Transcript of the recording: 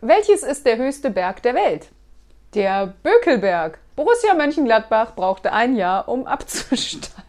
Welches ist der höchste Berg der Welt? Der Bökelberg. Borussia Mönchengladbach brauchte ein Jahr, um abzusteigen.